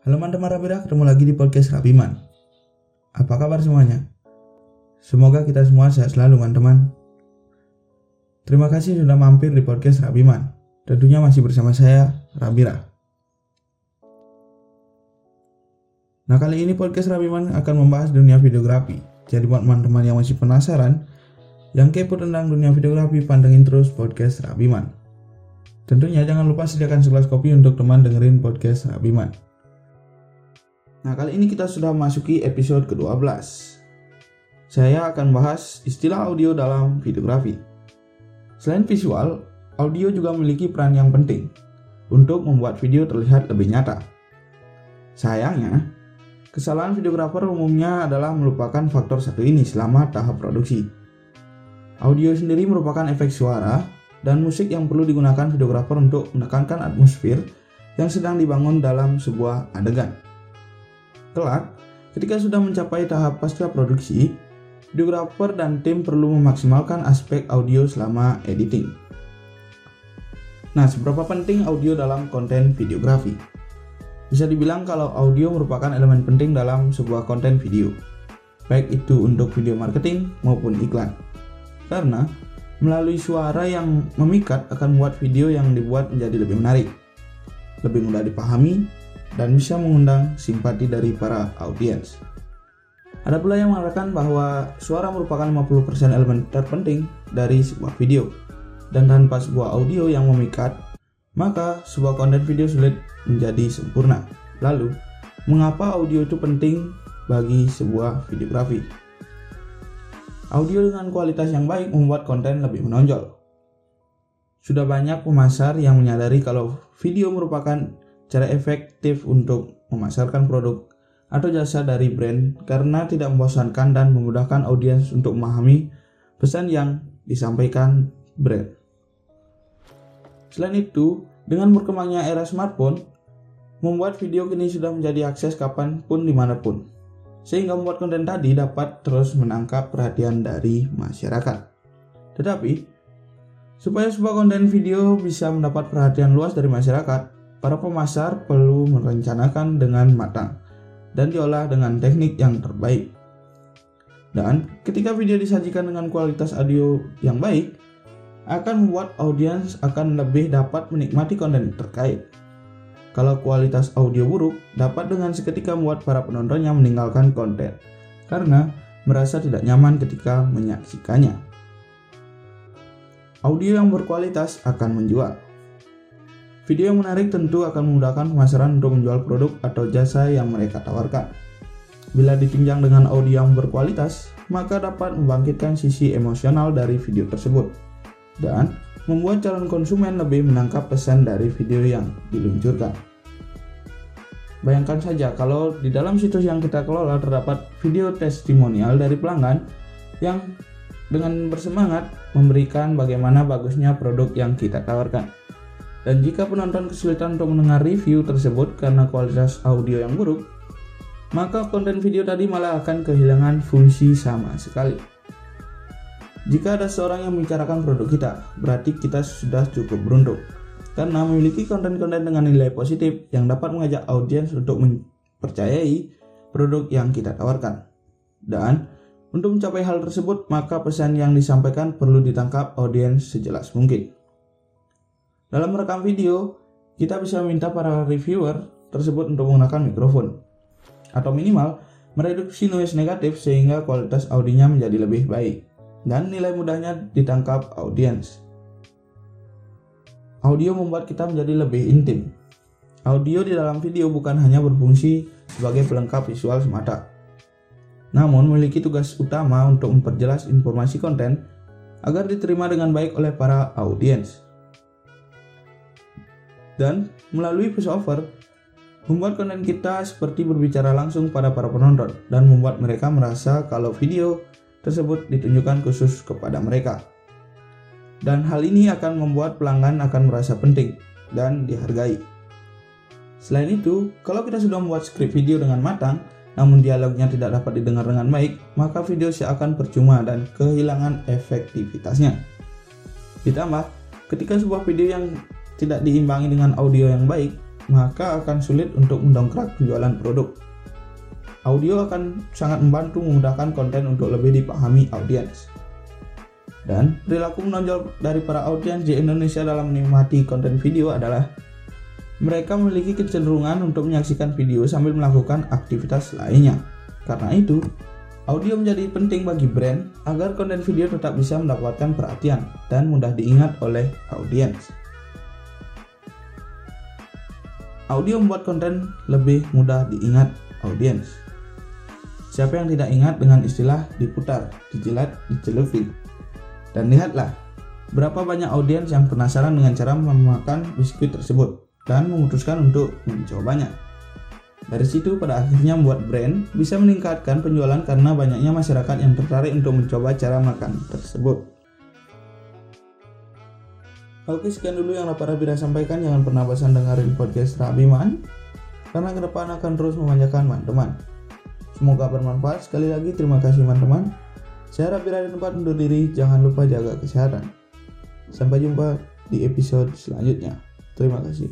Halo teman-teman Rabira, ketemu lagi di podcast Rabiman. Apa kabar semuanya? Semoga kita semua sehat selalu teman-teman. Terima kasih sudah mampir di podcast Rabiman. Tentunya masih bersama saya, Rabira. Nah kali ini podcast Rabiman akan membahas dunia videografi. Jadi buat teman-teman yang masih penasaran, yang kepo tentang dunia videografi, pantengin terus podcast Rabiman. Tentunya jangan lupa sediakan segelas kopi untuk teman dengerin podcast Rabiman. Nah, kali ini kita sudah memasuki episode ke-12. Saya akan bahas istilah audio dalam videografi. Selain visual, audio juga memiliki peran yang penting untuk membuat video terlihat lebih nyata. Sayangnya, kesalahan videografer umumnya adalah melupakan faktor satu ini selama tahap produksi. Audio sendiri merupakan efek suara dan musik yang perlu digunakan videografer untuk menekankan atmosfer yang sedang dibangun dalam sebuah adegan. Kelak, ketika sudah mencapai tahap pasca produksi, videografer dan tim perlu memaksimalkan aspek audio selama editing. Nah, seberapa penting audio dalam konten videografi? Bisa dibilang kalau audio merupakan elemen penting dalam sebuah konten video, baik itu untuk video marketing maupun iklan. Karena melalui suara yang memikat akan membuat video yang dibuat menjadi lebih menarik, lebih mudah dipahami, dan bisa mengundang simpati dari para audiens. Ada pula yang mengatakan bahwa suara merupakan 50% elemen terpenting dari sebuah video, dan tanpa sebuah audio yang memikat, maka sebuah konten video sulit menjadi sempurna. Lalu, mengapa audio itu penting bagi sebuah videografi? Audio dengan kualitas yang baik membuat konten lebih menonjol. Sudah banyak pemasar yang menyadari kalau video merupakan cara efektif untuk memasarkan produk atau jasa dari brand karena tidak membosankan dan memudahkan audiens untuk memahami pesan yang disampaikan brand. Selain itu, dengan berkembangnya era smartphone, membuat video kini sudah menjadi akses kapan pun di mana pun, sehingga membuat konten tadi dapat terus menangkap perhatian dari masyarakat. Tetapi, supaya sebuah konten video bisa mendapat perhatian luas dari masyarakat, para pemasar perlu merencanakan dengan matang dan diolah dengan teknik yang terbaik. Dan ketika video disajikan dengan kualitas audio yang baik, akan membuat audiens akan lebih dapat menikmati konten terkait. Kalau kualitas audio buruk, dapat dengan seketika membuat para penontonnya meninggalkan konten karena merasa tidak nyaman ketika menyaksikannya. Audio yang berkualitas akan menjual. Video yang menarik tentu akan memudahkan pemasaran untuk menjual produk atau jasa yang mereka tawarkan. Bila ditunjang dengan audio yang berkualitas, maka dapat membangkitkan sisi emosional dari video tersebut dan membuat calon konsumen lebih menangkap pesan dari video yang diluncurkan. Bayangkan saja kalau di dalam situs yang kita kelola terdapat video testimonial dari pelanggan yang dengan bersemangat memberikan bagaimana bagusnya produk yang kita tawarkan. Dan jika penonton kesulitan untuk mendengar review tersebut karena kualitas audio yang buruk, maka konten video tadi malah akan kehilangan fungsi sama sekali. Jika ada seorang yang membicarakan produk kita, berarti kita sudah cukup beruntung karena memiliki konten-konten dengan nilai positif yang dapat mengajak audiens untuk mempercayai produk yang kita tawarkan. Dan untuk mencapai hal tersebut, maka pesan yang disampaikan perlu ditangkap audiens sejelas mungkin. Dalam merekam video, kita bisa meminta para reviewer tersebut untuk menggunakan mikrofon. Atau minimal, mereduksi noise negatif sehingga kualitas audionya menjadi lebih baik. Dan nilai mudahnya ditangkap audiens. Audio membuat kita menjadi lebih intim. Audio di dalam video bukan hanya berfungsi sebagai pelengkap visual semata, namun memiliki tugas utama untuk memperjelas informasi konten agar diterima dengan baik oleh para audiens dan melalui voiceover membuat konten kita seperti berbicara langsung pada para penonton dan membuat mereka merasa kalau video tersebut ditunjukkan khusus kepada mereka. Dan hal ini akan membuat pelanggan akan merasa penting dan dihargai. Selain itu, kalau kita sudah membuat skrip video dengan matang, namun dialognya tidak dapat didengar dengan baik, maka video seakan percuma dan kehilangan efektivitasnya. Ditambah, ketika sebuah video yang tidak diimbangi dengan audio yang baik, maka akan sulit untuk mendongkrak penjualan produk. Audio akan sangat membantu memudahkan konten untuk lebih dipahami audiens. Dan perilaku menonjol dari para audiens di Indonesia dalam menikmati konten video adalah mereka memiliki kecenderungan untuk menyaksikan video sambil melakukan aktivitas lainnya. Karena itu, audio menjadi penting bagi brand agar konten video tetap bisa mendapatkan perhatian dan mudah diingat oleh audiens. Audio membuat konten lebih mudah diingat audiens. Siapa yang tidak ingat dengan istilah diputar, dijilat, dicelupin? Dan lihatlah, berapa banyak audiens yang penasaran dengan cara memakan biskuit tersebut dan memutuskan untuk mencobanya. Dari situ pada akhirnya membuat brand bisa meningkatkan penjualan karena banyaknya masyarakat yang tertarik untuk mencoba cara makan tersebut. Oke sekian dulu yang dapat Rabira sampaikan jangan pernah bosan dengerin podcast Rabiman karena ke depan akan terus memanjakan teman-teman. Semoga bermanfaat. Sekali lagi terima kasih teman-teman. Saya Rabira di tempat undur diri, jangan lupa jaga kesehatan. Sampai jumpa di episode selanjutnya. Terima kasih.